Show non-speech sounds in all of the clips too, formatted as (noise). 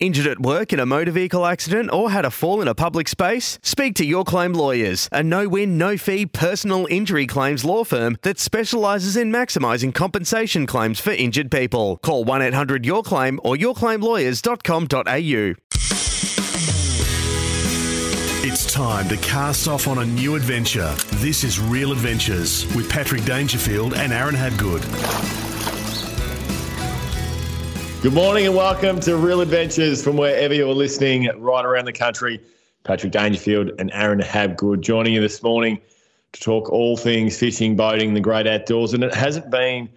Injured at work in a motor vehicle accident or had a fall in a public space? Speak to Your Claim Lawyers, a no win, no fee personal injury claims law firm that specialises in maximising compensation claims for injured people. Call 1 800 Your Claim or yourclaimlawyers.com.au. It's time to cast off on a new adventure. This is Real Adventures with Patrick Dangerfield and Aaron Habgood. Good morning and welcome to Real Adventures from wherever you're listening right around the country. Patrick Dangerfield and Aaron Habgood joining you this morning to talk all things fishing, boating, the great outdoors. And it hasn't been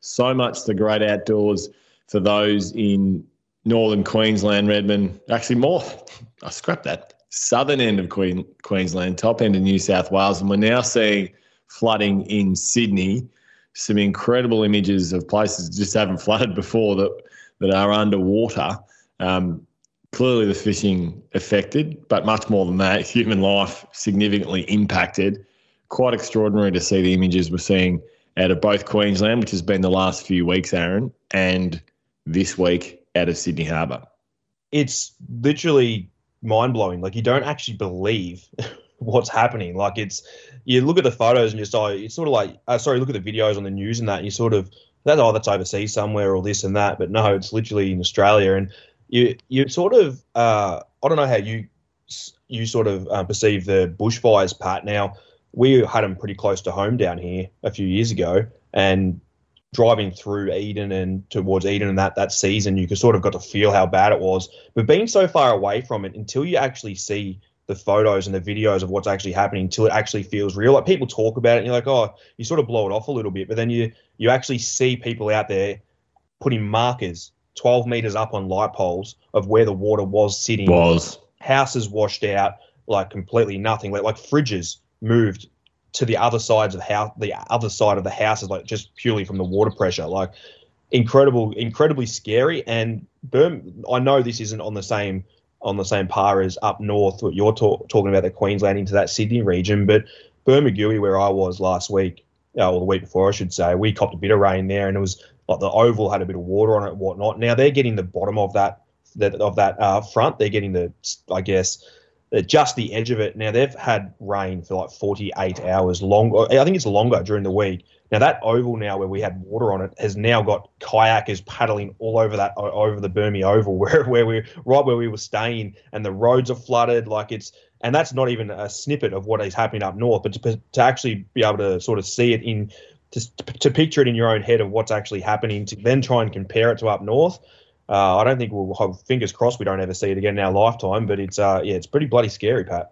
so much the great outdoors for those in northern Queensland, Redmond. Actually, more, (laughs) I scrapped that. Southern end of Queen, Queensland, top end of New South Wales. And we're now seeing flooding in Sydney. Some incredible images of places that just haven't (laughs) flooded before that that are underwater. Um, clearly, the fishing affected, but much more than that, (laughs) human life significantly impacted. Quite extraordinary to see the images we're seeing out of both Queensland, which has been the last few weeks, Aaron, and this week out of Sydney Harbour. It's literally mind blowing. Like you don't actually believe (laughs) what's happening. Like it's you look at the photos and you're it's sort of like uh, sorry, look at the videos on the news and that and you sort of that oh that's overseas somewhere or this and that, but no, it's literally in Australia, and you you sort of uh, I don't know how you you sort of uh, perceive the bushfires, part. Now we had them pretty close to home down here a few years ago, and driving through Eden and towards Eden and that that season, you could sort of got to feel how bad it was. But being so far away from it until you actually see the photos and the videos of what's actually happening until it actually feels real. Like people talk about it and you're like, oh, you sort of blow it off a little bit, but then you you actually see people out there putting markers 12 meters up on light poles of where the water was sitting. Was houses washed out, like completely nothing. Like, like fridges moved to the other sides of house, the other side of the houses, like just purely from the water pressure. Like incredible, incredibly scary. And Burm, I know this isn't on the same on the same par as up north, what you're talk, talking about the Queensland into that Sydney region. But Bermagui, where I was last week, uh, or the week before, I should say, we copped a bit of rain there, and it was like the oval had a bit of water on it, and whatnot. Now they're getting the bottom of that, of that uh, front. They're getting the, I guess, just the edge of it. Now they've had rain for like 48 hours longer. I think it's longer during the week. Now that oval now where we had water on it has now got kayakers paddling all over that over the Burmy Oval (laughs) where where we right where we were staying and the roads are flooded like it's and that's not even a snippet of what is happening up north but to, to actually be able to sort of see it in to, to picture it in your own head of what's actually happening to then try and compare it to up north uh, I don't think we'll have fingers crossed we don't ever see it again in our lifetime but it's uh yeah it's pretty bloody scary Pat.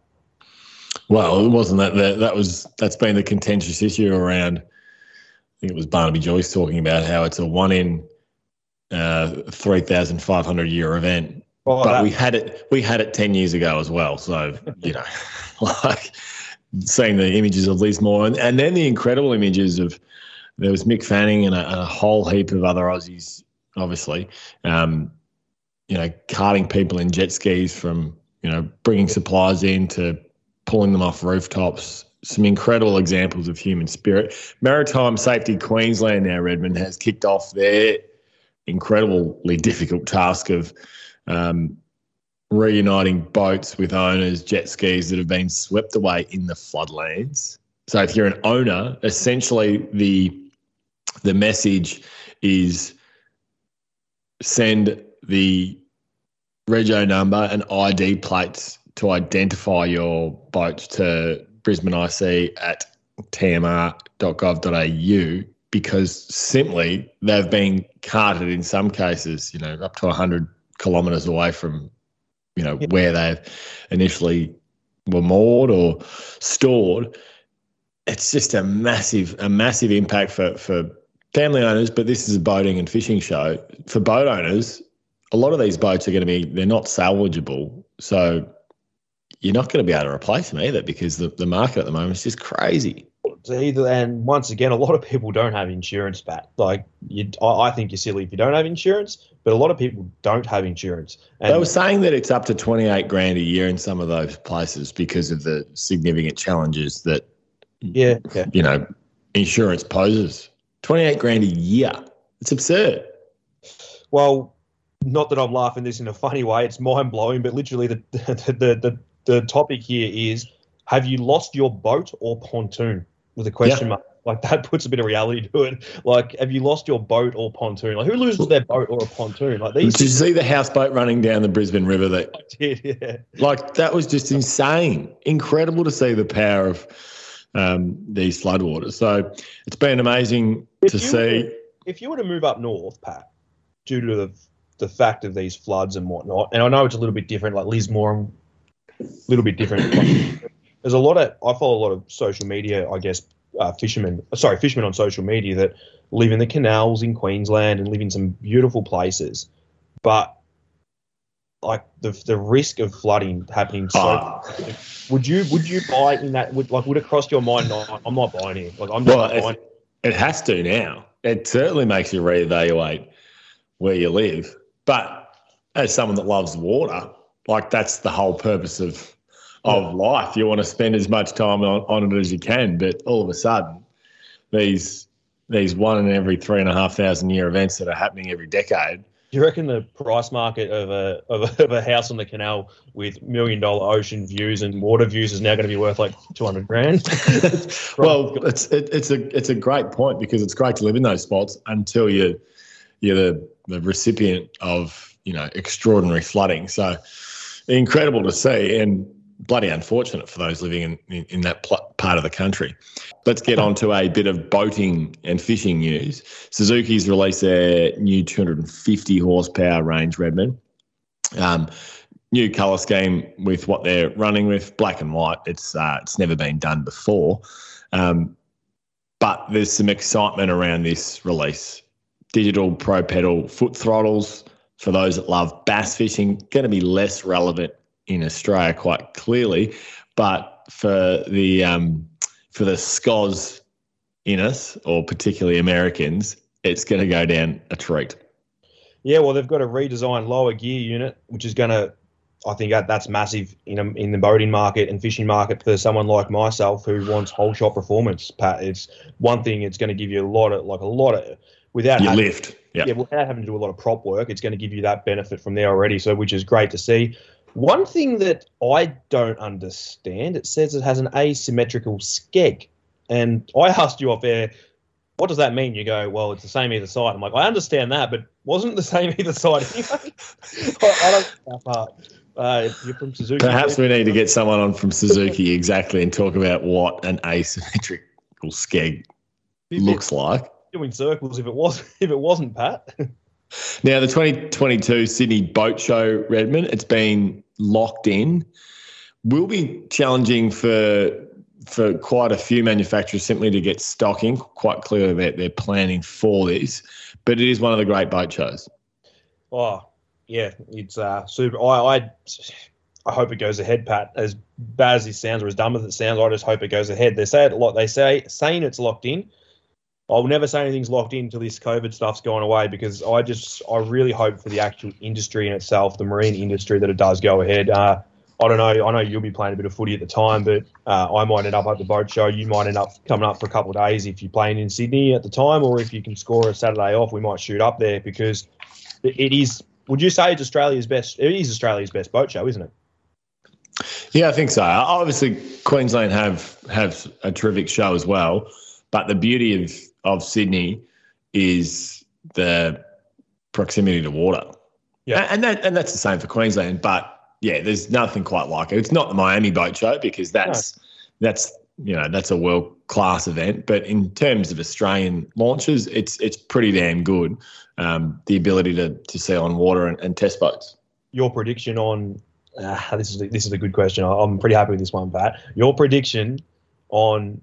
Well it wasn't that that, that was that's been the contentious issue around think it was Barnaby Joyce talking about how it's a one in uh, three thousand five hundred year event. but that. we had it we had it ten years ago as well. So you know, (laughs) like seeing the images of Lismore and, and then the incredible images of there was Mick Fanning and a, a whole heap of other Aussies, obviously. Um, you know, carting people in jet skis from you know bringing supplies in to pulling them off rooftops some incredible examples of human spirit. Maritime Safety Queensland now, Redmond, has kicked off their incredibly difficult task of um, reuniting boats with owners, jet skis that have been swept away in the floodlands. So if you're an owner, essentially the the message is send the rego number and ID plates to identify your boats to Brisbane IC at tmr.gov.au because simply they've been carted in some cases, you know, up to 100 kilometres away from, you know, yep. where they've initially were moored or stored. It's just a massive, a massive impact for, for family owners, but this is a boating and fishing show. For boat owners, a lot of these boats are going to be they're not salvageable, so you're not going to be able to replace them either because the, the market at the moment is just crazy. Either and once again, a lot of people don't have insurance. Back like you, I, I think you're silly if you don't have insurance. But a lot of people don't have insurance. And they were saying that it's up to 28 grand a year in some of those places because of the significant challenges that yeah, yeah. you know insurance poses. 28 grand a year. It's absurd. Well, not that I'm laughing this in a funny way. It's mind blowing, but literally the (laughs) the, the the the topic here is: Have you lost your boat or pontoon? With a question yeah. mark. Like that puts a bit of reality to it. Like, have you lost your boat or pontoon? Like, who loses their boat or a pontoon? Like these. Did you see the houseboat running down the Brisbane River? That (laughs) I did. Yeah. Like that was just insane. Incredible to see the power of um, these floodwaters. So it's been amazing if to see. Were, if you were to move up north, Pat, due to the the fact of these floods and whatnot, and I know it's a little bit different, like Lismore, a little bit different. (coughs) there's a lot of I follow a lot of social media, I guess, uh, fishermen, sorry, fishermen on social media that live in the canals in Queensland and live in some beautiful places, but like the the risk of flooding happening so oh. would you would you buy in that would like would it cross your mind no, I'm not buying it like I'm not well, buying it. it has to now it certainly makes you reevaluate where you live but as someone that loves water like that's the whole purpose of of life you want to spend as much time on, on it as you can but all of a sudden these these one in every three and a half thousand year events that are happening every decade do you reckon the price market of a, of a, of a house on the canal with million dollar ocean views and water views is now going to be worth like two hundred grand? (laughs) well, it's it, it's a it's a great point because it's great to live in those spots until you you're the the recipient of you know extraordinary flooding. So incredible to see and bloody unfortunate for those living in in, in that pl- part of the country. Let's get on to a bit of boating and fishing news. Suzuki's released their new 250 horsepower range Redmond. Um, new color scheme with what they're running with, black and white. It's uh, it's never been done before, um, but there's some excitement around this release. Digital pro pedal foot throttles for those that love bass fishing going to be less relevant in Australia quite clearly, but for the um, for the SCOS in us, or particularly Americans, it's going to go down a treat. Yeah, well, they've got a redesigned lower gear unit, which is going to, I think that's massive in a, in the boating market and fishing market for someone like myself who wants whole shot performance. Pat, it's one thing. It's going to give you a lot of like a lot of without you having, lift. Yeah. yeah, without having to do a lot of prop work, it's going to give you that benefit from there already. So, which is great to see. One thing that I don't understand, it says it has an asymmetrical skeg. And I asked you off air, what does that mean? You go, well, it's the same either side. I'm like, I understand that, but wasn't the (laughs) same either side anyway? (laughs) I, I don't that part. Uh, you're from Suzuki. Perhaps we need to get someone on from Suzuki (laughs) exactly and talk about what an asymmetrical skeg looks like. Doing circles if it was (laughs) if it wasn't Pat. Now, the 2022 Sydney Boat Show, Redmond, it's been locked in. Will be challenging for for quite a few manufacturers simply to get stocking. Quite clearly that they're planning for this, but it is one of the great boat shows. Oh, yeah, it's uh, super. I, I, I hope it goes ahead, Pat. As bad as it sounds, or as dumb as it sounds, I just hope it goes ahead. They say it a lot. They say saying it's locked in. I'll never say anything's locked in until this COVID stuff's gone away because I just I really hope for the actual industry in itself, the marine industry, that it does go ahead. Uh, I don't know. I know you'll be playing a bit of footy at the time, but uh, I might end up at the boat show. You might end up coming up for a couple of days if you're playing in Sydney at the time, or if you can score a Saturday off, we might shoot up there because it is. Would you say it's Australia's best? It is Australia's best boat show, isn't it? Yeah, I think so. Obviously, Queensland have have a terrific show as well, but the beauty of of Sydney is the proximity to water. Yeah, and that and that's the same for Queensland. But yeah, there's nothing quite like it. It's not the Miami Boat Show because that's no. that's you know that's a world class event. But in terms of Australian launches, it's it's pretty damn good. Um, the ability to to sail on water and, and test boats. Your prediction on uh, this is this is a good question. I'm pretty happy with this one, Pat. Your prediction on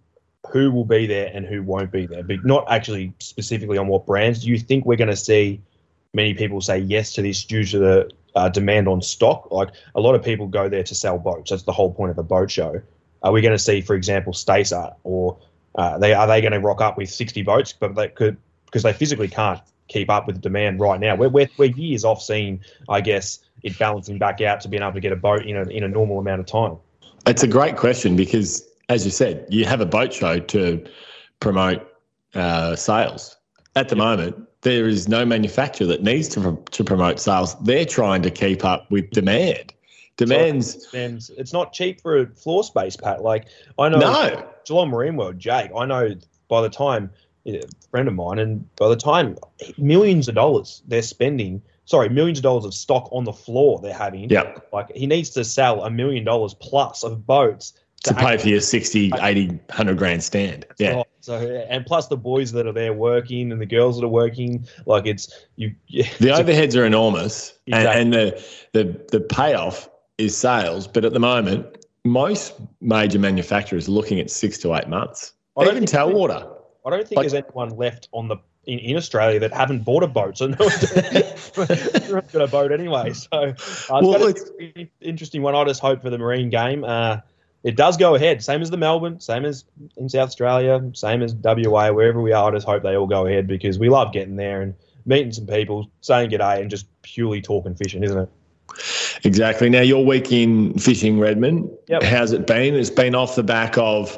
who will be there and who won't be there, but not actually specifically on what brands. Do you think we're going to see many people say yes to this due to the uh, demand on stock. Like a lot of people go there to sell boats. That's the whole point of a boat show. Are we going to see, for example, Stacer or uh, they are they going to rock up with 60 boats, but they could because they physically can't keep up with the demand right now. We're, we're, we're years off seeing, I guess, it balancing back out to being able to get a boat in a, in a normal amount of time. It's a great question because, as you said, you have a boat show to promote uh, sales. At the moment, there is no manufacturer that needs to, to promote sales. They're trying to keep up with demand. Demands. Demands. It's not cheap for a floor space, Pat. Like I know. No. Geelong Marine World, Jake. I know by the time a friend of mine, and by the time millions of dollars they're spending, sorry, millions of dollars of stock on the floor they're having. Yeah. Like he needs to sell a million dollars plus of boats to, to pay for your 60, 80, 100 grand stand. Yeah. So and plus the boys that are there working and the girls that are working, like it's you. (laughs) The overheads are enormous, exactly. and, and the the the payoff is sales. But at the moment, most major manufacturers are looking at six to eight months. I don't Even Telwater. I don't think like, there's anyone left on the in, in, Australia that haven't bought a boat, so no one's (laughs) (laughs) got a boat anyway. So uh, well, it's an interesting one. I just hope for the marine game. Uh, it does go ahead, same as the Melbourne, same as in South Australia, same as WA, wherever we are. I just hope they all go ahead because we love getting there and meeting some people, saying g'day, and just purely talking fishing, isn't it? Exactly. Now, your week in fishing Redmond, yep. how's it been? It's been off the back of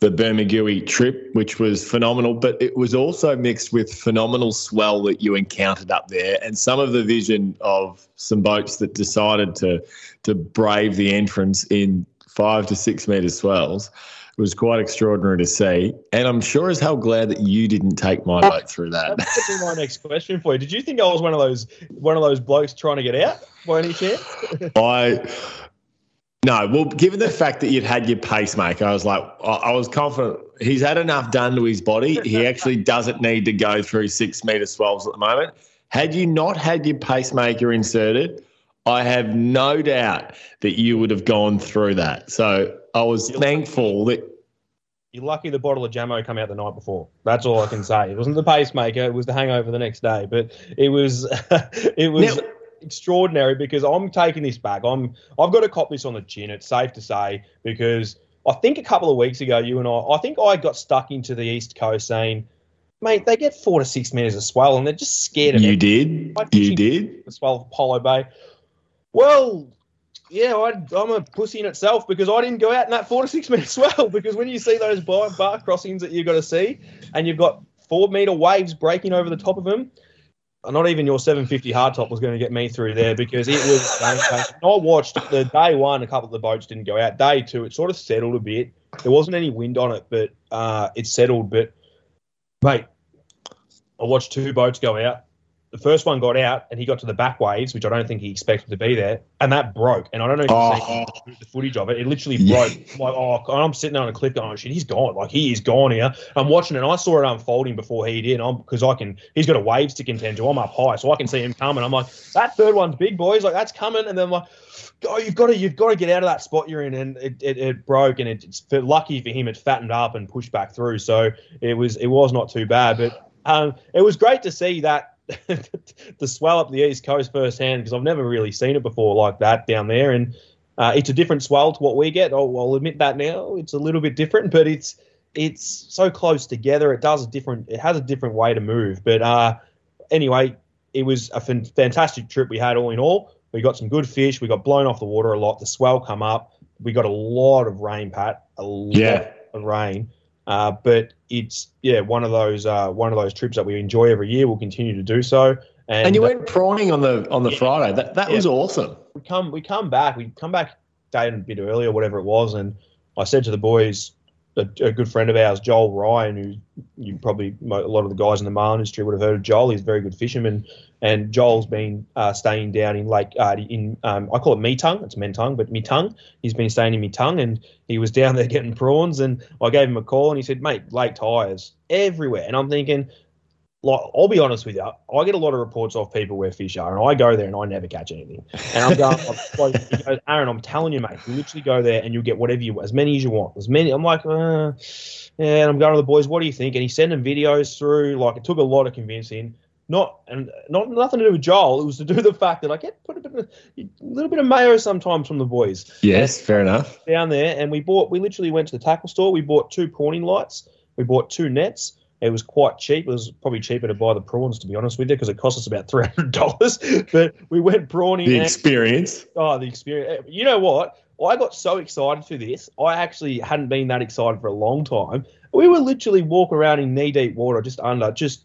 the Bermagui trip, which was phenomenal, but it was also mixed with phenomenal swell that you encountered up there and some of the vision of some boats that decided to to brave the entrance in five to six metre swells was quite extraordinary to see. And I'm sure as hell glad that you didn't take my boat through that. That's my next question for you. Did you think I was one of those one of those blokes trying to get out by any chance? (laughs) I no, well, given the fact that you'd had your pacemaker, I was like, I was confident he's had enough done to his body. He (laughs) actually doesn't need to go through six metre swells at the moment. Had you not had your pacemaker inserted, I have no doubt that you would have gone through that. So I was you're thankful lucky, that. You're lucky the bottle of Jamo came out the night before. That's all I can say. It wasn't the pacemaker; it was the hangover the next day. But it was, (laughs) it was. Now, extraordinary because I'm taking this back. I'm I've got to cop this on the chin. It's safe to say because I think a couple of weeks ago, you and I, I think I got stuck into the East Coast saying, mate, they get four to six meters of swell and they're just scared of you it. Did. You did? The swell of Apollo Bay. Well, yeah, I, am a pussy in itself because I didn't go out in that four to six meter (laughs) swell because when you see those bar, bar crossings that you've got to see and you've got four meter waves breaking over the top of them, not even your 750 hardtop was going to get me through there because it was. (laughs) I watched the day one, a couple of the boats didn't go out. Day two, it sort of settled a bit. There wasn't any wind on it, but uh, it settled. But mate, I watched two boats go out the first one got out and he got to the back waves, which I don't think he expected to be there, and that broke. And I don't know if oh. you see the footage of it. It literally yeah. broke. Like, oh, I'm sitting there on a cliff going, oh, shit, he's gone. Like, he is gone here. I'm watching it, and I saw it unfolding before he did. Because I can, he's got a waves to contend to. I'm up high, so I can see him coming. I'm like, that third one's big, boys. Like, that's coming. And then I'm like, oh, you've got to, you've got to get out of that spot you're in. And it, it, it broke, and it, it's lucky for him, it fattened up and pushed back through. So it was, it was not too bad. But um, it was great to see that (laughs) to swell up the east coast firsthand because I've never really seen it before like that down there, and uh, it's a different swell to what we get. I'll, I'll, admit that now. It's a little bit different, but it's it's so close together. It does a different. It has a different way to move. But uh, anyway, it was a fantastic trip we had all in all. We got some good fish. We got blown off the water a lot. The swell come up. We got a lot of rain, Pat. A lot yeah. of rain. Uh, but it's yeah one of those uh, one of those trips that we enjoy every year. We'll continue to do so. And, and you went prawning on the on the yeah, Friday. That that yeah. was awesome. We come we come back. We come back day and a bit earlier, whatever it was, and I said to the boys, a, a, good friend of ours, Joel Ryan, who you probably a lot of the guys in the marlin industry would have heard of Joel. He's a very good fisherman, and Joel's been uh, staying down in Lake uh, in um, I call it Metung. It's Mentong, but Metung. He's been staying in Metung, and he was (laughs) down there getting prawns. And I gave him a call, and he said, "Mate, Lake Tyers everywhere." And I'm thinking, like, I'll be honest with you, I get a lot of reports off people where fish are, and I go there and I never catch anything. And I'm going, (laughs) like, goes, Aaron, I'm telling you, mate, you literally go there and you'll get whatever you, as many as you want, as many. I'm like, uh, yeah, and I'm going to the boys, what do you think? And he's sending videos through. Like, it took a lot of convincing. not and not nothing to do with Joel. It was to do with the fact that I get put a bit of, a little bit of mayo sometimes from the boys. Yes, fair enough. Down there, and we bought. We literally went to the tackle store. We bought two prawning lights. We bought two nets. It was quite cheap. It was probably cheaper to buy the prawns, to be honest with you, because it cost us about three hundred dollars. (laughs) but we went prawning. The and- experience. Oh, the experience. Eh, you know what? I got so excited for this. I actually hadn't been that excited for a long time. We were literally walking around in knee deep water, just under, just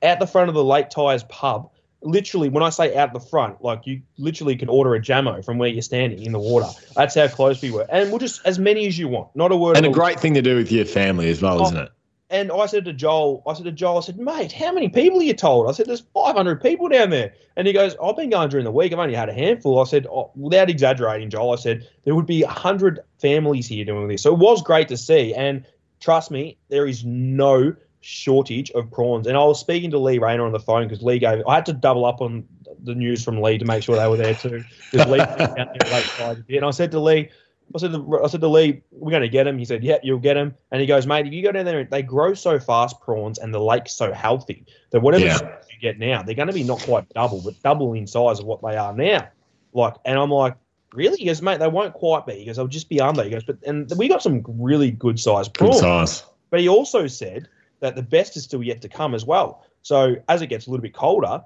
at the front of the Lake Tyers pub. Literally, when I say out the front, like you literally could order a jammo from where you're standing in the water. That's how close we were. And we'll just as many as you want. Not a word. And a great thing to do with your family as well, Oh, isn't it? And I said to Joel, I said to Joel, I said, mate, how many people are you told? I said, there's 500 people down there. And he goes, I've been going during the week. I've only had a handful. I said, oh, without exaggerating, Joel, I said, there would be 100 families here doing this. So it was great to see. And trust me, there is no shortage of prawns. And I was speaking to Lee Rayner on the phone because Lee gave, I had to double up on the news from Lee to make sure they were there too. Because Lee down there late. And I said to Lee, I said, to, I said to Lee, we're going to get him. He said, yep, you'll get him. And he goes, mate, if you go down there, they grow so fast, prawns, and the lake's so healthy that whatever Yeah. you get now, they're going to be not quite double, but double in size of what they are now. Like, and I'm like, really? He goes, mate, they won't quite be. He goes, I'll just be under. He goes, but and we got some really good sized Good prawns. size. But he also said that the best is still yet to come as well. So as it gets a little bit colder,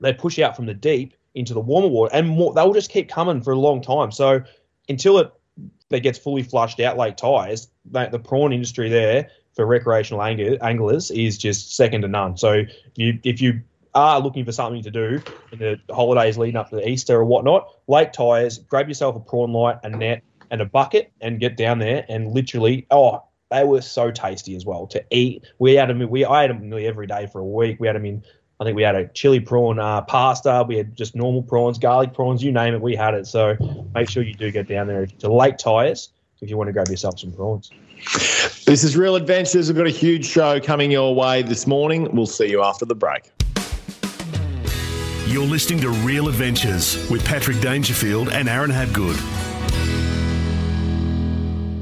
they push out from the deep into the warmer water, and more, they'll just keep coming for a long time. So until it that gets fully flushed out, Lake Tyers, the, the prawn industry there for recreational angler, anglers is just second to none. So if you if you are looking for something to do in the holidays leading up to Easter or whatnot, Lake Tyers, grab yourself a prawn light, a net, and a bucket, and get down there and literally, oh, they were so tasty as well to eat. We had them. We I had them nearly every day for a week. We had them in. I think we had a chili prawn uh, pasta. We had just normal prawns, garlic prawns, you name it. We had it. So make sure you do get down there to Lake Tyers if you want to grab yourself some prawns. This is Real Adventures. We've got a huge show coming your way this morning. We'll see you after the break. You're listening to Real Adventures with Patrick Dangerfield and Aaron Habgood.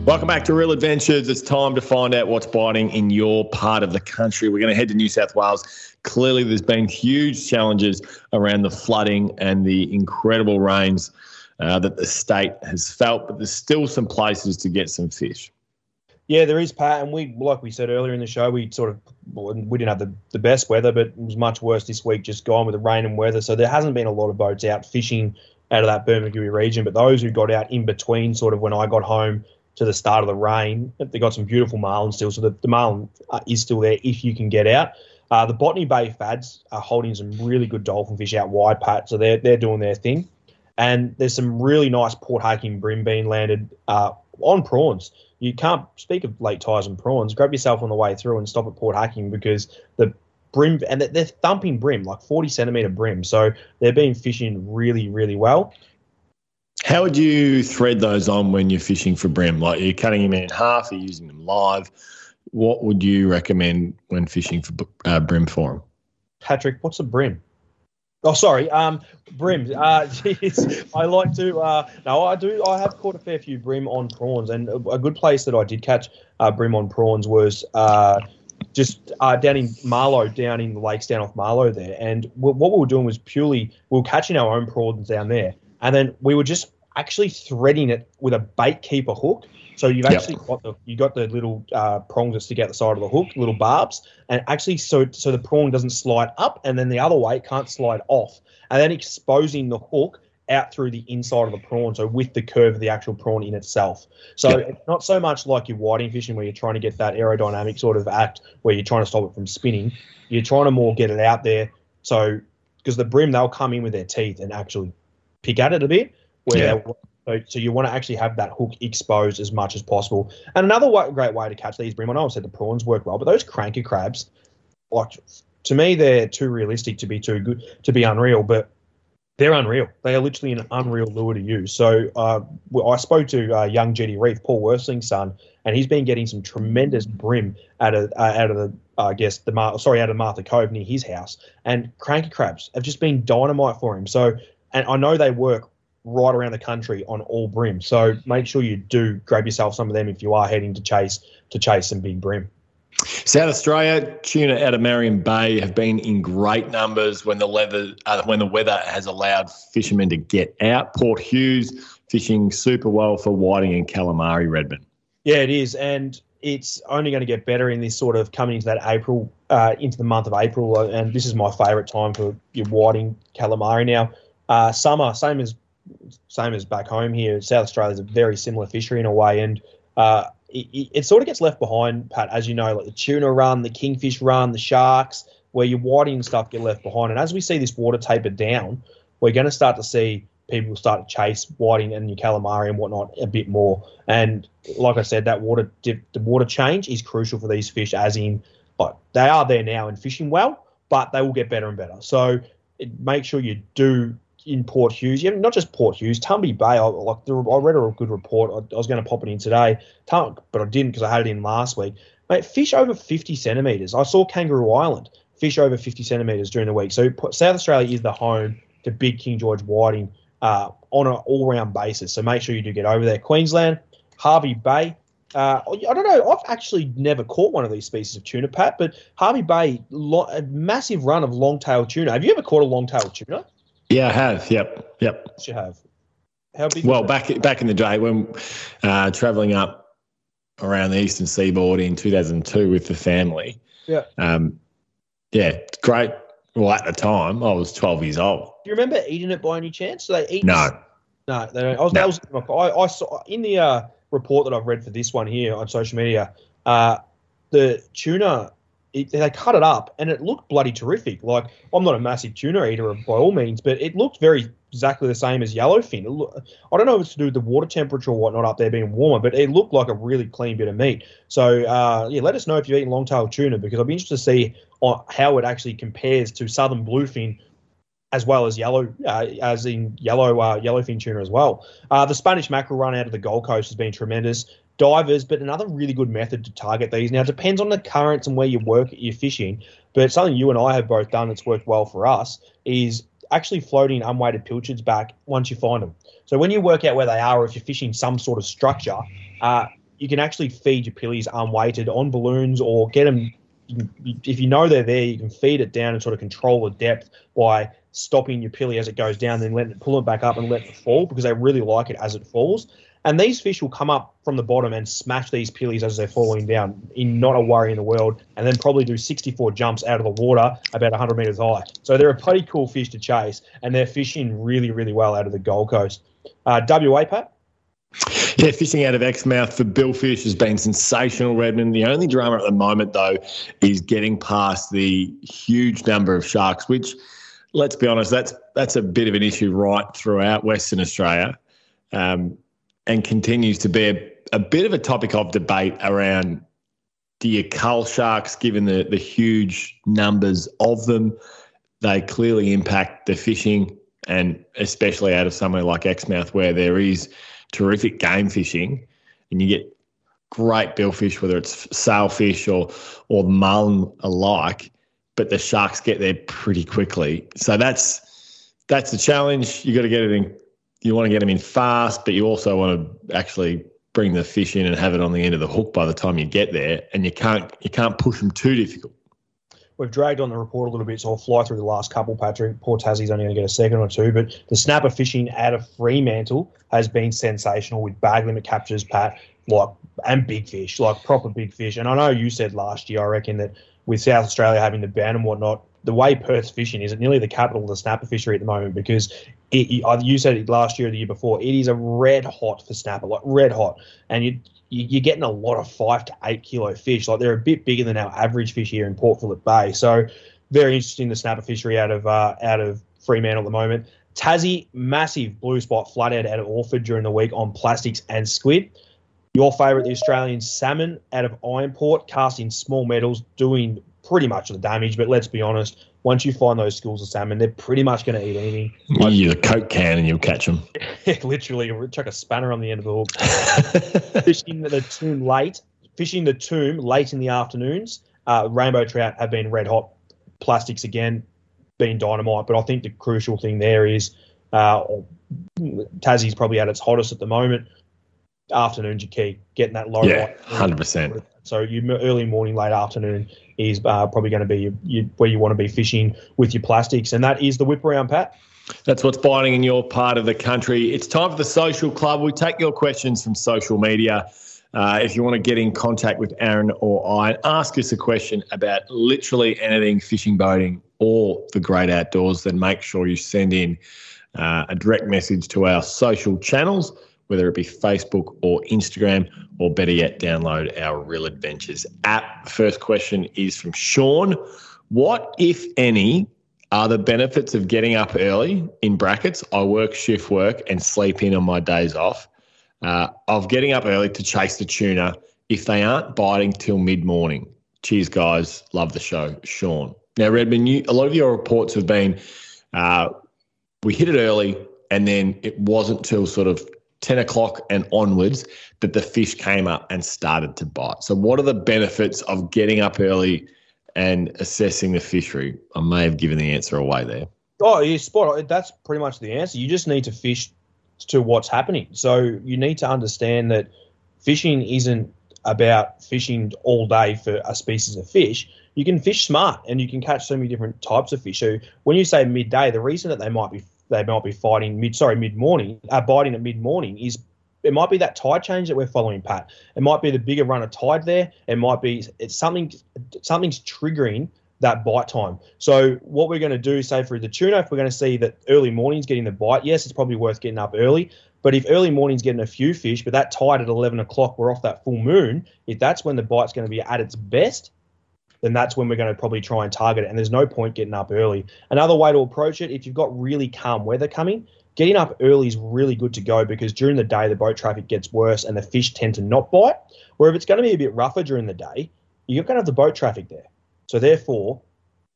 Welcome back to Real Adventures. It's time to find out what's biting in your part of the country. We're going to head to New South Wales. Clearly, there's been huge challenges around the flooding and the incredible rains uh, that the state has felt, but there's still some places to get some fish. Yeah, there is, Pat, and we, like we said earlier in the show, we sort of we didn't have the, the best weather, but it was much worse this week, just gone with the rain and weather. So there hasn't been a lot of boats out fishing out of that Bermagui region. But those who got out in between, sort of when I got home to the start of the rain, they got some beautiful marlin still. So the, the marlin uh, is still there if you can get out. Uh, the Botany Bay Fads are holding some really good dolphin fish out wide, Pat. So they're they're doing their thing. And there's some really nice Port Hacking brim being landed uh, on prawns. You can't speak of Lake Tyers and prawns. Grab yourself on the way through and stop at Port Hacking because the brim and they're- they're thumping brim like 40 centimeter brim. So they're being fishing really, really well. How would you thread those on when you're fishing for brim? Like you're cutting them in half, you're using them live. What would you recommend when fishing for uh, brim for them? Patrick, what's a brim? Oh, sorry, um, brim. Uh, (laughs) I like to. Uh, no, I do. I have caught a fair few brim on prawns, and a, a good place that I did catch uh, brim on prawns was uh, just uh, down in Marlo, down in the lakes down off Marlo there. And w- what we were doing was purely we were catching our own prawns down there, and then we were just actually threading it with a bait keeper hook. So you've Yep. actually got the you got the little uh, prongs that stick out the side of the hook, little barbs, and actually so so the prawn doesn't slide up, and then the other way it can't slide off, and then exposing the hook out through the inside of the prawn, so with the curve of the actual prawn in itself. So Yep. it's not so much like your whiting fishing where you're trying to get that aerodynamic sort of act where you're trying to stop it from spinning. You're trying to more get it out there. So because the brim they'll come in with their teeth and actually pick at it a bit. Where. So, so you want to actually have that hook exposed as much as possible. And another way, great way to catch these brim, I know I said the prawns work well, but those cranky crabs, like to me, they're too realistic to be too good to be unreal. But they're unreal. They are literally an unreal lure to use. So uh, I spoke to uh, young Jetty Reef, Paul Worsteling's son, and he's been getting some tremendous brim out of uh, out of the uh, I guess the Mar- sorry out of Martha Cove near his house, and cranky crabs have just been dynamite for him. So and I know they work right around the country on all brim. So make sure you do grab yourself some of them if you are heading to chase to chase some big brim. South Australia tuna out of Marion Bay have been in great numbers when the weather uh, when the weather has allowed fishermen to get out. Port Hughes fishing super well for whiting and calamari Redmond. Yeah, it is, and it's only going to get better in this sort of coming into that April, uh, into the month of April, and this is my favourite time for your whiting calamari. Now, uh, summer, same as same as back home here, South Australia is a very similar fishery in a way, and uh, it, it, sort of gets left behind, Pat, as you know, like the tuna run, the kingfish run, the sharks, where your whiting stuff get left behind. And as we see this water taper down, we're going to start to see people start to chase whiting and your calamari and whatnot a bit more. And like I said, that water dip, the water change is crucial for these fish, as in, like they are there now and fishing well, but they will get better and better. So make sure you do in Port Hughes, yeah, not just Port Hughes, Tumby Bay. I, like I read a good report. I, I was going to pop it in today, but I didn't because I had it in last week. Mate, fish over 50 centimetres. I saw Kangaroo Island fish over 50 centimetres during the week. So South Australia is the home to big King George whiting uh, on an all-round basis. So make sure you do get over there. Queensland, Hervey Bay. Uh, I don't know. I've actually never caught one of these species of tuna, Pat. But Hervey Bay, lo- a massive run of long-tailed tuna. Have you ever caught a long-tailed tuna? Yeah, I have. Yep, yep. Yes, you have. How big? Well, back back in the day when uh, traveling up around the eastern seaboard in 2002 with the family. Yeah. Um, yeah, great. Well, at the time, I was 12 years old. Do you remember eating it by any chance? Do they eat? No. No, they don't. I was, no. was I, I, saw in the uh, report that I've read for this one here on social media. Uh, the tuna it, they cut it up and it looked bloody terrific. Like I'm not a massive tuna eater by all means, but it looked very exactly the same as yellowfin. I don't know if it's to do with the water temperature or whatnot up there being warmer, but it looked like a really clean bit of meat. So uh, yeah, let us know if you've eaten long-tailed tuna because I'd be interested to see uh, how it actually compares to southern bluefin as well as yellow, uh, as in yellow uh, yellowfin tuna as well. Uh, the Spanish mackerel run out of the Gold Coast has been tremendous divers, but another really good method to target these. Now, depends on the currents and where you work, you're fishing, but something you and I have both done that's worked well for us is actually floating unweighted pilchards back once you find them. So when you work out where they are, or if you're fishing some sort of structure, uh, you can actually feed your pillies unweighted on balloons or get them. If you know they're there, you can feed it down and sort of control the depth by stopping your pilly as it goes down, then let it pull it back up and let it fall because they really like it as it falls. And these fish will come up from the bottom and smash these pillies as they're falling down in not a worry in the world, and then probably do 64 jumps out of the water about 100 metres high. So they're a pretty cool fish to chase, and they're fishing really, really well out of the Gold Coast. Uh, WA, Pat? Yeah, fishing out of Exmouth for billfish has been sensational, Redmond. The only drama at the moment, though, is getting past the huge number of sharks, which, let's be honest, that's that's a bit of an issue right throughout Western Australia. Um, and continues to be a, a bit of a topic of debate around do you cull sharks given the, the huge numbers of them? They clearly impact the fishing and especially out of somewhere like Exmouth where there is terrific game fishing and you get great billfish, whether it's sailfish or or mullen alike, but the sharks get there pretty quickly. So that's that's the challenge. You got to get it in you want to get them in fast, but you also want to actually bring the fish in and have it on the end of the hook by the time you get there, and you can't you can't push them too difficult. We've dragged on the report a little bit, so I'll fly through the last couple, Patrick. Poor Tassie's only going to get a second or two, but the snapper fishing out of Fremantle has been sensational with bag limit captures, Pat, like and big fish, like proper big fish. And I know you said last year, I reckon that with South Australia having the ban and whatnot, the way Perth's fishing is it nearly the capital of the snapper fishery at the moment because it, you said it last year or the year before, it is a red hot for snapper, like red hot. And you, you're getting a lot of five to eight kilo fish. Like they're a bit bigger than our average fish here in Port Phillip Bay. So very interesting the snapper fishery out of uh, out of Fremantle at the moment. Tassie, massive blue spot flathead out of Orford during the week on plastics and squid. Your favourite, the Australian salmon out of Ironport, casting small metals, doing pretty much of the damage. But let's be honest, once you find those schools of salmon, they're pretty much going to eat anything. You use a Coke can and you'll catch them. (laughs) Literally, chuck a spanner on the end of the hook. (laughs) fishing the tomb late, fishing the tomb late in the afternoons. Uh, rainbow trout have been red hot. Plastics again, been dynamite. But I think the crucial thing there is uh, Tassie's probably at its hottest at the moment. Afternoon's your key, getting that low. Yeah, light. hundred percent. So you early morning, late afternoon is uh, probably going to be you, you, where you want to be fishing with your plastics, and that is the whip around, Pat. That's what's biting in your part of the country. It's time for the social club. We take your questions from social media. Uh, if you want to get in contact with Aaron or I ask us a question about literally anything fishing, boating, or the great outdoors, then make sure you send in uh, a direct message to our social channels, whether it be Facebook or Instagram, or better yet, download our Real Adventures app. First question is from Sean. What, if any, are the benefits of getting up early? In brackets, I work shift work and sleep in on my days off. Uh, of getting up early to chase the tuna if they aren't biting till mid morning. Cheers, guys. Love the show. Sean. Now, Redmond, you, a lot of your reports have been uh, we hit it early and then it wasn't till sort of 10 o'clock and onwards that the fish came up and started to bite. So, what are the benefits of getting up early and assessing the fishery? I may have given the answer away there. Oh, yeah, spot on. That's pretty much the answer. You just need to fish to what's happening. So you need to understand that fishing isn't about fishing all day for a species of fish. You can fish smart and you can catch so many different types of fish. So when you say midday, the reason that they might be they might be fighting mid sorry mid morning, uh, biting at mid morning is it might be that tide change that we're following, Pat. It might be the bigger run of tide there. It might be it's something something's triggering that bite time. So what we're going to do, say for the tuna, if we're going to see that early morning's getting the bite, yes, it's probably worth getting up early. But if early morning's getting a few fish, but that tide at 11 o'clock, we're off that full moon, if that's when the bite's going to be at its best, then that's when we're going to probably try and target it. And there's no point getting up early. Another way to approach it, if you've got really calm weather coming, getting up early is really good to go because during the day, the boat traffic gets worse and the fish tend to not bite. Where if it's going to be a bit rougher during the day, you're going to have the boat traffic there. So therefore,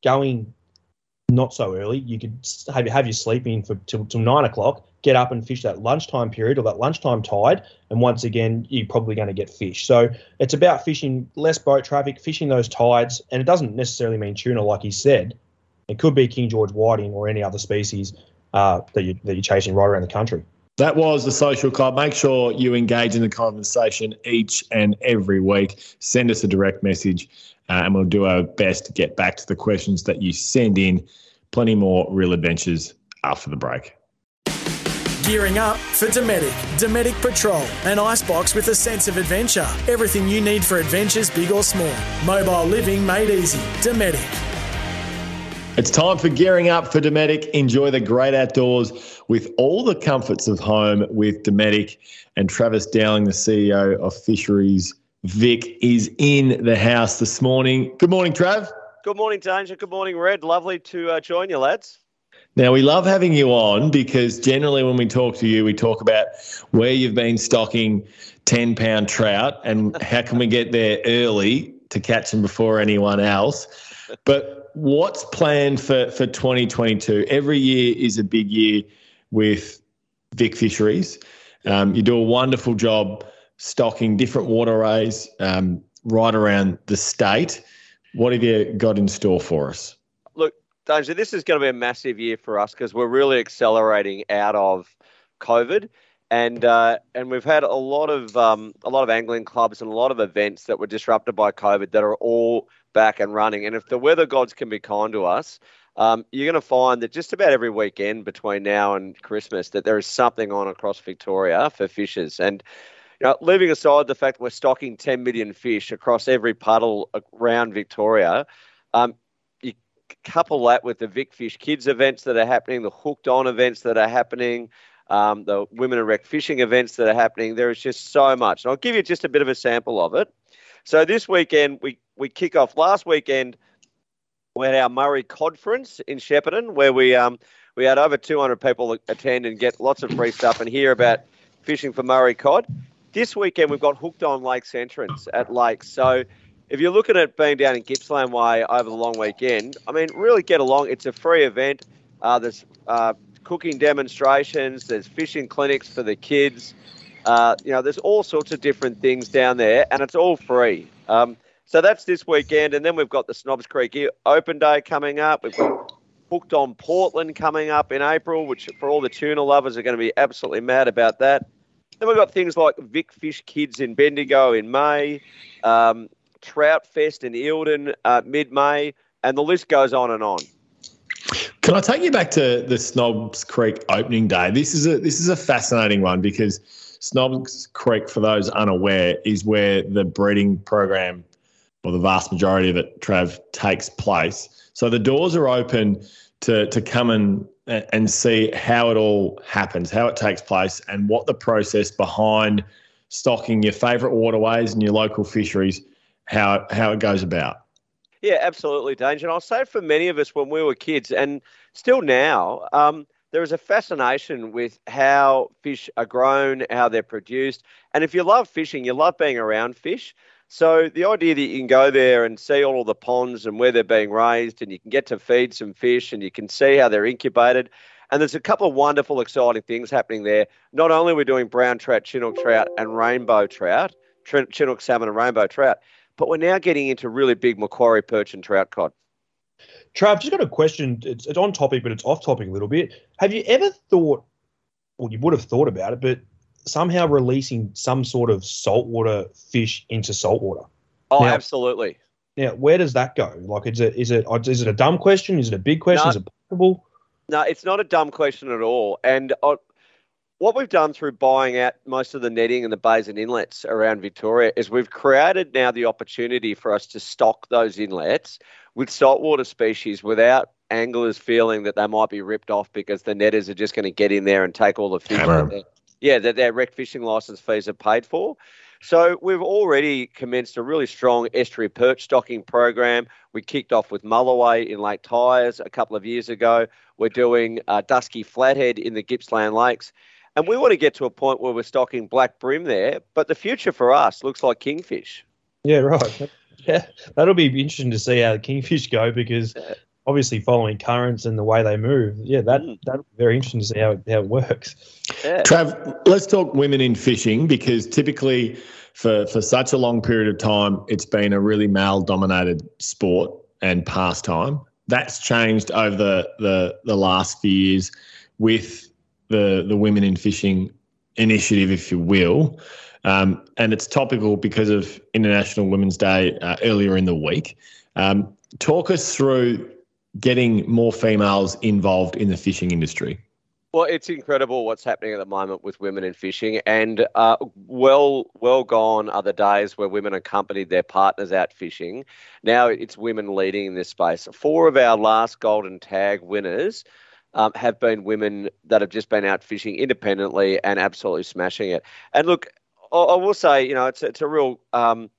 going not so early, you could have have you sleeping for till, till nine o'clock, get up and fish that lunchtime period or that lunchtime tide, and once again you're probably going to get fish. So it's about fishing less boat traffic, fishing those tides, and it doesn't necessarily mean tuna, like he said. It could be King George whiting or any other species uh, that you that you're chasing right around the country. That was the social club. Make sure you engage in the conversation each and every week. Send us a direct message uh, and we'll do our best to get back to the questions that you send in. Plenty more real adventures after the break. Gearing up for Dometic. Dometic Patrol, an icebox with a sense of adventure. Everything you need for adventures, big or small. Mobile living made easy. Dometic. It's time for gearing up for Dometic. Enjoy the great outdoors with all the comforts of home with Dometic. And Travis Dowling, the CEO of Fisheries Vic, is in the house this morning. Good morning, Trav. Good morning, Danger. Good morning, Red. Lovely to uh, join you, lads. Now, we love having you on because generally when we talk to you, we talk about where you've been stocking 10 pound trout and how can we get there early to catch them before anyone else. But what's planned for, for 2022? Every year is a big year with Vic Fisheries. Um, you do a wonderful job stocking different waterways um, right around the state. What have you got in store for us? Look, Danger, this is going to be a massive year for us because we're really accelerating out of COVID. And uh, and we've had a lot of um, a lot of angling clubs and a lot of events that were disrupted by COVID that are all back and running. And if the weather gods can be kind to us, um, you're going to find that just about every weekend between now and Christmas that there is something on across Victoria for fishers. And leaving aside the fact we're stocking 10 million fish across every puddle around Victoria, um, you couple that with the Vic Fish Kids events that are happening, the Hooked On events that are happening, um, the Women Erect Fishing events that are happening. There is just so much. And I'll give you just a bit of a sample of it. So this weekend, we, we kick off last weekend. We had our Murray Conference in Shepparton, where we um, we had over 200 people attend and get lots of free stuff and hear about fishing for Murray cod. This weekend we've got Hooked on Lakes Entrance at Lakes. So if you're looking at being down in Gippsland Way over the long weekend, I mean, really get along. It's a free event. Uh, there's uh, cooking demonstrations. There's fishing clinics for the kids. Uh, you know, there's all sorts of different things down there, and it's all free. Um, so that's this weekend, and then we've got the Snobs Creek Open Day coming up. We've got Hooked on Portland coming up in April, which for all the tuna lovers are going to be absolutely mad about that. Then we've got things like Vic Fish Kids in Bendigo in May, um, Trout Fest in Eildon uh, mid May, and the list goes on and on. Can I take you back to the Snobs Creek opening day? This is a this is a fascinating one because Snobs Creek, for those unaware, is where the breeding program, or the vast majority of it, Trav, takes place. So the doors are open to to come and and see how it all happens, how it takes place, and what the process behind stocking your favourite waterways and your local fisheries, how how it goes about. Yeah, absolutely, Danger. And I'll say for many of us when we were kids, and still now, um, there is a fascination with how fish are grown, how they're produced. And if you love fishing, you love being around fish. So the idea that you can go there and see all of the ponds and where they're being raised, and you can get to feed some fish, and you can see how they're incubated. And there's a couple of wonderful, exciting things happening there. Not only we're we doing brown trout, chinook trout, and rainbow trout, chinook salmon and rainbow trout, but we're now getting into really big Macquarie perch and trout cod. Trav, just got a question. It's, it's on topic, but it's off topic a little bit. Have you ever thought, well, you would have thought about it, but somehow releasing some sort of saltwater fish into saltwater? Oh, now, absolutely. Now, where does that go? Like, is it is it is it a dumb question? Is it a big question? No, is it possible? No, it's not a dumb question at all. And uh, what we've done through buying out most of the netting and the bays and inlets around Victoria is we've created now the opportunity for us to stock those inlets with saltwater species without anglers feeling that they might be ripped off because the netters are just going to get in there and take all the fish. That yeah, that their rec fishing license fees are paid for. So we've already commenced a really strong estuary perch stocking program. We kicked off with Mulloway in Lake Tyers a couple of years ago. We're doing uh, Dusky Flathead in the Gippsland Lakes. And we want to get to a point where we're stocking black brim there. But the future for us looks like kingfish. Yeah, right. (laughs) Yeah, that'll be interesting to see how the kingfish go because obviously following currents and the way they move. Yeah, that mm. that'll very interesting to see how, how it works. Yeah. Trav, let's talk women in fishing because typically for, for such a long period of time, it's been a really male dominated sport and pastime. That's changed over the, the, the last few years with the, the Women in Fishing initiative, if you will. Um, and it's topical because of International Women's Day uh, earlier in the week. Um, talk us through getting more females involved in the fishing industry. Well, it's incredible what's happening at the moment with women in fishing, and uh, well, well gone are the days where women accompanied their partners out fishing. Now it's women leading in this space. Four of our last Golden Tag winners um, have been women that have just been out fishing independently and absolutely smashing it. And look, I will say, you know, it's it's a real um,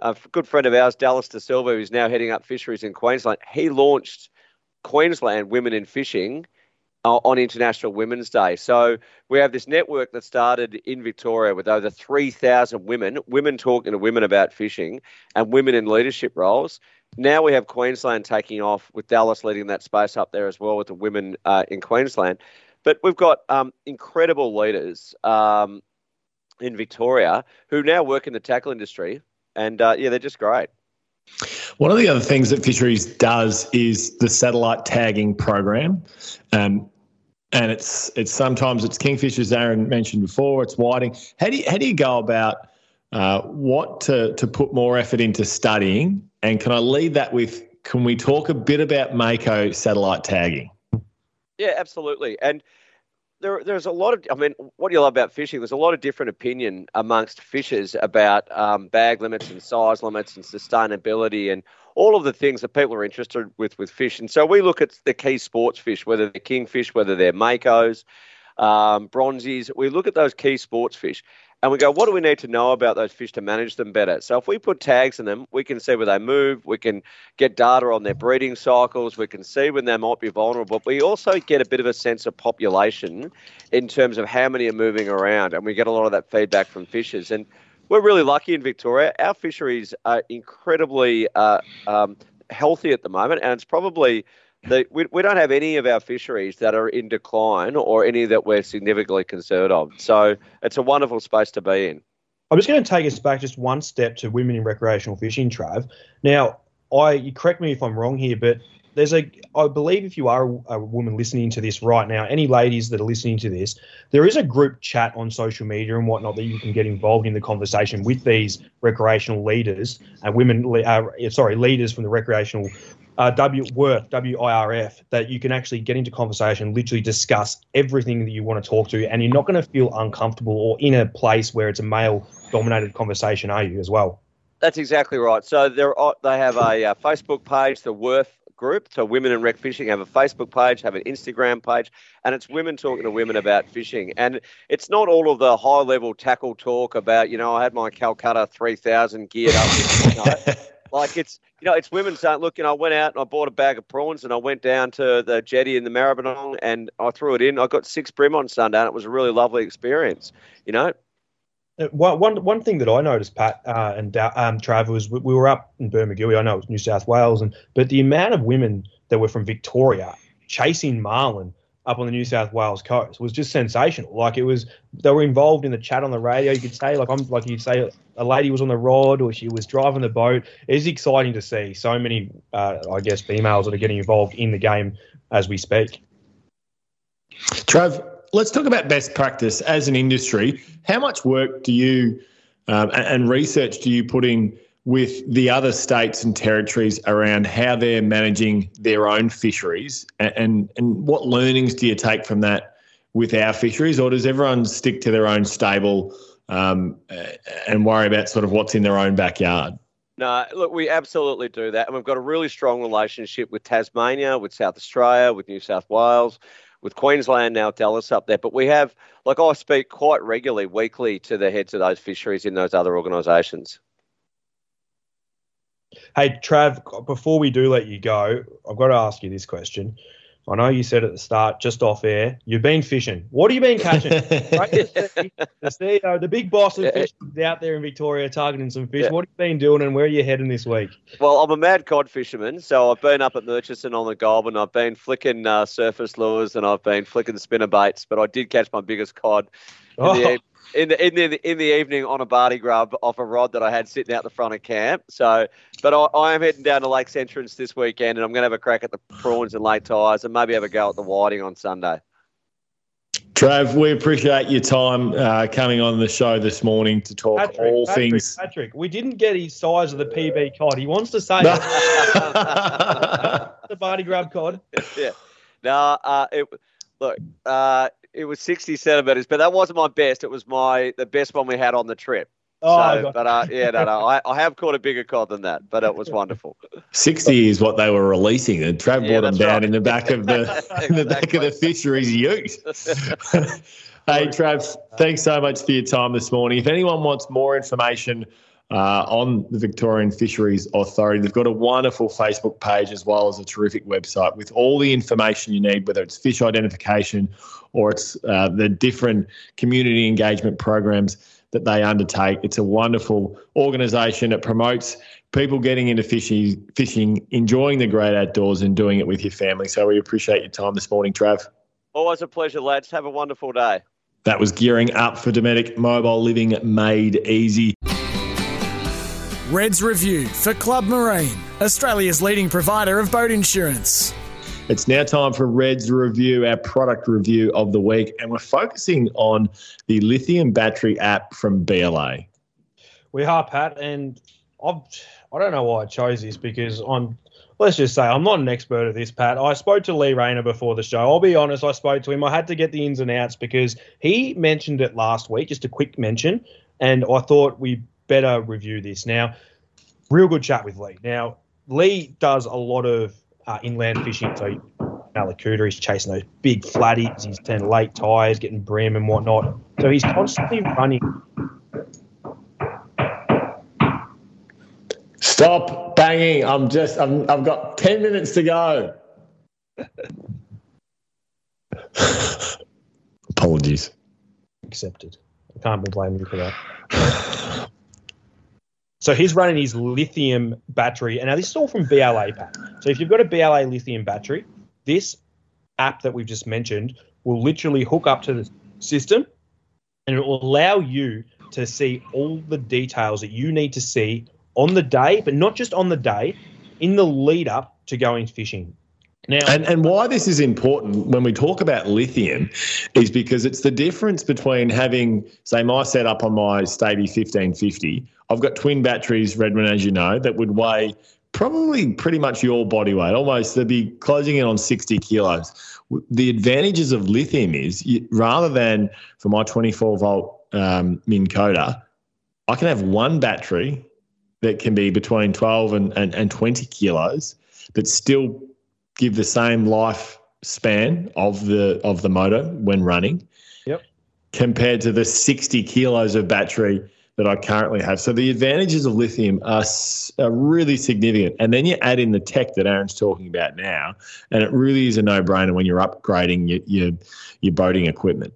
a good friend of ours, Dallas D'Silva, who's now heading up fisheries in Queensland. He launched Queensland Women in Fishing uh, on International Women's Day. So we have this network that started in Victoria with over 3,000 women, women talking to women about fishing, and women in leadership roles. Now we have Queensland taking off with Dallas leading that space up there as well with the women uh, in Queensland. But we've got um, incredible leaders um, in Victoria who now work in the tackle industry, and uh, yeah, they're just great. One of the other things that Fisheries does is the satellite tagging program, um, and it's it's sometimes it's kingfishers Aaron mentioned before. It's whiting. How do you, how do you go about uh, what to to put more effort into studying? And can I lead that with? Can we talk a bit about Mako satellite tagging? Yeah, absolutely. And there, there's a lot of, I mean, what do you love about fishing? There's a lot of different opinion amongst fishers about um, bag limits and size limits and sustainability and all of the things that people are interested with with fish. And so we look at the key sports fish, whether they're kingfish, whether they're makos, um, bronzies. We look at those key sports fish and we go, what do we need to know about those fish to manage them better? So if we put tags in them, we can see where they move, we can get data on their breeding cycles, we can see when they might be vulnerable. But we also get a bit of a sense of population in terms of how many are moving around, and we get a lot of that feedback from fishers. And we're really lucky in Victoria. Our fisheries are incredibly uh, um, healthy at the moment, and it's probably the, we, we don't have any of our fisheries that are in decline or any that we're significantly concerned of. So it's a wonderful space to be in. I'm just going to take us back just one step to women in recreational fishing, Trav. Now, I you correct me if I'm wrong here, but there's a I believe if you are a, woman listening to this right now, any ladies that are listening to this, there is a group chat on social media and whatnot that you can get involved in the conversation with these recreational leaders and women. Uh, sorry, leaders from the recreational uh, W Worth WIRF that you can actually get into conversation, literally discuss everything that you want to talk to, and you're not going to feel uncomfortable or in a place where it's a male dominated conversation, are you as well? That's exactly right. So they they have a, uh, Facebook page, the WIRF group. So Women in Rec Fishing have a Facebook page, have an Instagram page, and it's women talking to women about fishing. And it's not all of the high level tackle talk about, you know, I had my Calcutta 3000 geared up. (laughs) like it's, you know, it's women saying, look, you know, I went out and I bought a bag of prawns and I went down to the jetty in the Maribyrnong and I threw it in. I got six brim on Sunday and it was a really lovely experience, you know. Uh, one, one thing that I noticed, Pat uh, and um, Trav, was we, we were up in Bermagui. I know it was New South Wales, and but the amount of women that were from Victoria chasing marlin up on the New South Wales coast was just sensational. Like it was, they were involved in the chat on the radio. You could say, like I'm, like you'd say, a lady was on the rod or she was driving the boat. It's exciting to see so many, uh, I guess, females that are getting involved in the game as we speak. Trav, let's talk about best practice as an industry. How much work do you um, and research do you put in with the other states and territories around how they're managing their own fisheries, and and what learnings do you take from that with our fisheries, or does everyone stick to their own stable um, and worry about sort of what's in their own backyard? No, look, we absolutely do that. And we've got a really strong relationship with Tasmania, with South Australia, with New South Wales with Queensland now Dallas up there. But we have, like, I speak quite regularly, weekly, to the heads of those fisheries in those other organisations. Hey, Trav, before we do let you go, I've got to ask you this question. I know you said at the start, just off air, you've been fishing. What have you been catching? (laughs) right? the, CEO, the big boss of fishing is out there in Victoria targeting some fish. Yeah. What have you been doing and where are you heading this week? Well, I'm a mad cod fisherman, so I've been up at Murchison on the Goulburn. I've been flicking uh, surface lures and I've been flicking spinner baits, but I did catch my biggest cod in oh. the in the in the in the evening on a bardi grub off a rod that I had sitting out the front of camp. So, but I, I am heading down to Lakes Entrance this weekend, and I'm going to have a crack at the prawns and Lake Tyers, and maybe have a go at the whiting on Sunday. Trav, we appreciate your time uh, coming on the show this morning to talk Patrick, all Patrick, things. Patrick, we didn't get his size of the PB cod. He wants to say (laughs) the bardi grub cod. (laughs) Yeah. No, uh, it, look, uh, it was 60 centimeters, but that wasn't my best. It was my the best one we had on the trip. Oh, so, but uh, yeah, no, no, I, I have caught a bigger cod than that, but it was (laughs) wonderful. Sixty is what they were releasing, and Trav yeah, brought them down right. (laughs) in the back of the exactly. in the back of the fisheries ute. (laughs) hey, Trav, thanks so much for your time this morning. If anyone wants more information uh, on the Victorian Fisheries Authority. They've got a wonderful Facebook page as well as a terrific website with all the information you need, whether it's fish identification or it's uh, the different community engagement programs that they undertake. It's a wonderful organisation. It promotes people getting into fishing, fishing, enjoying the great outdoors, and doing it with your family. So we appreciate your time this morning, Trav. Always a pleasure, lads. Have a wonderful day. That was gearing up for Dometic Mobile Living Made Easy. Reds Review for Club Marine, Australia's leading provider of boat insurance. It's now time for Reds Review, our product review of the week, and we're focusing on the lithium battery app from BLA. We are, Pat, and I've, I don't know why I chose this because I'm, let's just say, I'm not an expert at this, Pat. I spoke to Lee Rayner before the show. I'll be honest, I spoke to him. I had to get the ins and outs because he mentioned it last week, just a quick mention, and I thought we better review this. Now, real good chat with Lee. Now, Lee does a lot of uh, inland fishing. So, Mallacoota, he's chasing those big flatties, he's turning Lake Tyers, getting brim and whatnot. So, he's constantly running. Stop banging. I'm just, I'm, I've got 10 minutes to go. (laughs) Apologies. Accepted. I can't be blaming you for that. (laughs) So he's running his lithium battery, and now this is all from BLA Pat. So if you've got a BLA lithium battery, this app that we've just mentioned will literally hook up to the system, and it will allow you to see all the details that you need to see on the day, but not just on the day, in the lead up to going fishing. Now, And, and why this is important when we talk about lithium is because it's the difference between having, say, my setup on my Stady 1550. I've got twin batteries, Redmond, as you know, that would weigh probably pretty much your body weight, almost. They'd be closing in on 60 kilos. The advantages of lithium is you, rather than for my 24 volt um, I can have one battery that can be between 12 and, and, and 20 kilos, but still give the same lifespan of the of the motor when running. Yep. Compared to the 60 kilos of battery that I currently have. So the advantages of lithium are, are really significant. And then you add in the tech that Aaron's talking about now, and it really is a no-brainer when you're upgrading your your, your boating equipment.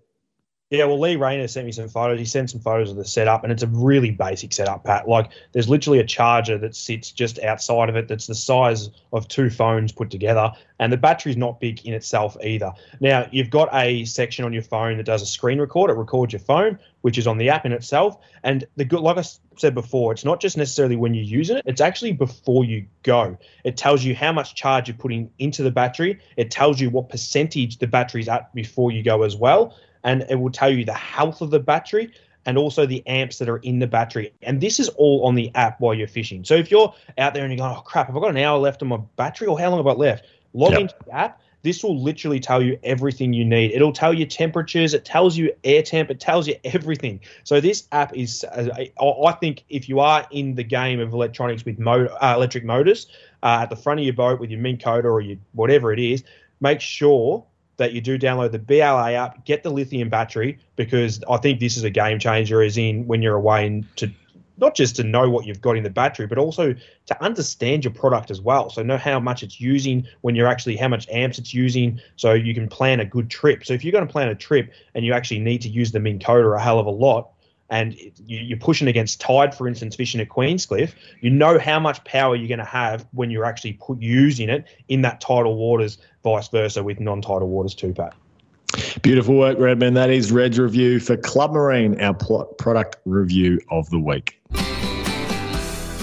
Yeah, well, Lee Rayner sent me some photos. He sent some photos of the setup, and it's a really basic setup, Pat. Like, there's literally a charger that sits just outside of it that's the size of two phones put together, and the battery's not big in itself either. Now, you've got a section on your phone that does a screen record. It records your phone, which is on the app in itself. And the good, like I said before, it's not just necessarily when you're using it; it's actually before you go. It tells you how much charge you're putting into the battery. It tells you what percentage the battery's at before you go as well and it will tell you the health of the battery and also the amps that are in the battery. And this is all on the app while you're fishing. So if you're out there and you're going, oh crap, have I got an hour left on my battery or how long have I left? Log Yep. into the app. This will literally tell you everything you need. It'll tell you temperatures. It tells you air temp. It tells you everything. So this app is, uh, I think, if you are in the game of electronics with mo- uh, electric motors uh, at the front of your boat with your Minn Kota or your whatever it is, make sure that you do download the BLA app, get the lithium battery because I think this is a game changer. As in when you're away and to not just to know what you've got in the battery, but also to understand your product as well. So know how much it's using when you're actually how much amps it's using, so you can plan a good trip. So if you're going to plan a trip and you actually need to use the Minn a hell of a lot, and you- you're pushing against tide, for instance, fishing at Queenscliff, you know how much power you're going to have when you're actually put, using it in that tidal waters, vice versa with non-tidal waters too, Pat. Beautiful work, Redmond. That is Red's review for Club Marine, our pl- product review of the week.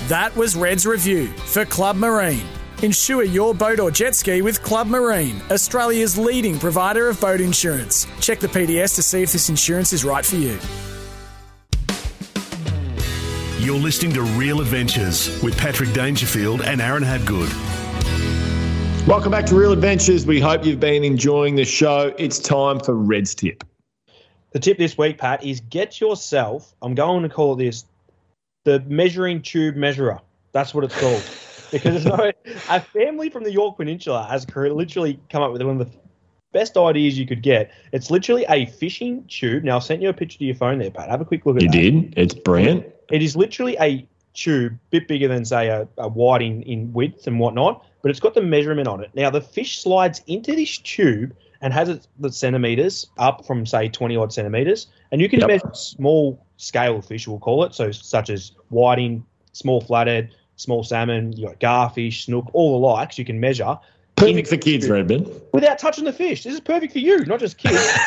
That was Red's review for Club Marine. Insure your boat or jet ski with Club Marine, Australia's leading provider of boat insurance. Check the PDS to see if this insurance is right for you. You're listening to Real Adventures with Patrick Dangerfield and Aaron Habgood. Welcome back to Real Adventures. We hope you've been enjoying the show. It's time for Red's tip. The tip this week, Pat, is get yourself, I'm going to call this, the measuring tube measurer. That's what it's called. (laughs) because there's no, a family from the Yorke Peninsula has literally come up with one of the best ideas you could get. It's literally a fishing tube. Now, I sent you a picture to your phone there, Pat. Have a quick look at it. You that. did. It's brilliant. It is literally a tube, bit bigger than say a, a wide in, in width and whatnot, but it's got the measurement on it. Now the fish slides into this tube and has its the centimeters up from say twenty odd centimeters, and you can Yep. measure small scale fish, we'll call it, so such as whiting, small flathead, small salmon, you got garfish, snook, all the likes. You can measure Perfect for kids, Redmond. without touching the fish. This is perfect for you, not just kids. (laughs)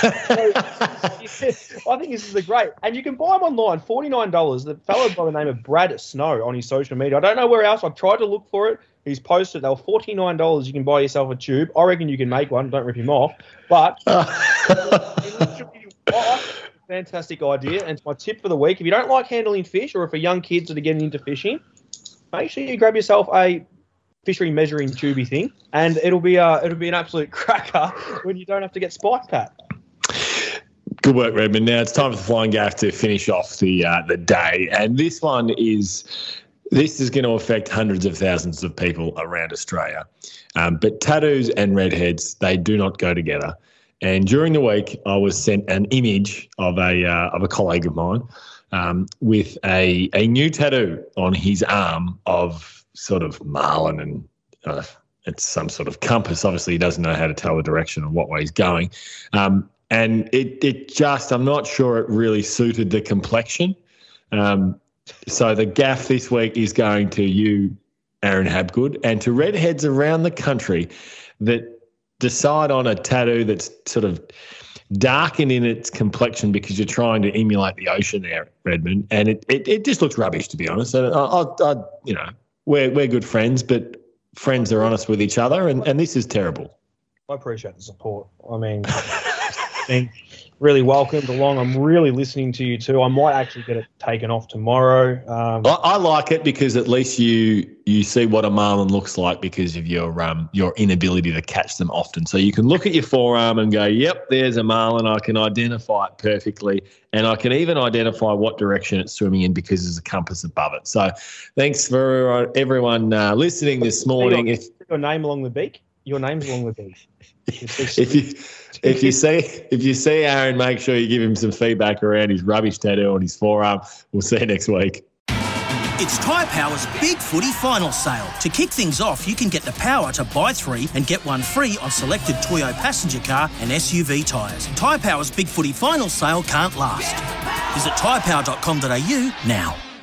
So, (laughs) I think this is a great, and you can buy them online. Forty nine dollars. The fellow by the name of Brad Snow on his social media. I don't know where else. I've tried to look for it. He's posted. They were forty nine dollars. You can buy yourself a tube. I reckon you can make one. Don't rip him off. But it literally- I think it's a fantastic idea, and it's my tip for the week. If you don't like handling fish, or if for young kids that are getting into fishing, make sure you grab yourself a fishery measuring tubey thing, and it'll be uh, it'll be an absolute (laughs) cracker when you don't have to get spiked, Pat. Good work, Redmond. Now it's time for the flying gaff to finish off the uh, the day, and this one is this is going to affect hundreds of thousands of people around Australia. Um, but tattoos and redheads they do not go together. And during the week, I was sent an image of a uh, of a colleague of mine um, with a a new tattoo on his arm of sort of marlin and uh, it's some sort of compass. Obviously, he doesn't know how to tell the direction of what way he's going. Um, and it, it just, I'm not sure it really suited the complexion. Um, so the gaff this week is going to you, Aaron Habgood, and to redheads around the country that decide on a tattoo that's sort of darkened in its complexion because you're trying to emulate the ocean there, Redmond, and it, it, it just looks rubbish to be honest. And I, I, I, you know, we're we're good friends, but friends are honest with each other, and, and this is terrible. I appreciate the support. I mean, (laughs) being really welcomed along. I'm really listening to you too. I might actually get it taken off tomorrow. Um, I, I like it because at least you you see what a marlin looks like because of your um your inability to catch them often. So you can look at your forearm and go, "Yep, there's a marlin. I can identify it perfectly, and I can even identify what direction it's swimming in because there's a compass above it." So, thanks for everyone uh, listening this morning. Your, if your name along the beak, your name's along the beak. (laughs) if you if you see if you see Aaron, make sure you give him some feedback around his rubbish tattoo on his forearm. We'll see you next week. It's Tyre Power's Big Footy Final Sale. To kick things off, you can get the power to buy three and get one free on selected Toyo passenger car and SUV tyres. Tyre Power's Big Footy Final Sale can't last. Visit tyrepower.com.au now.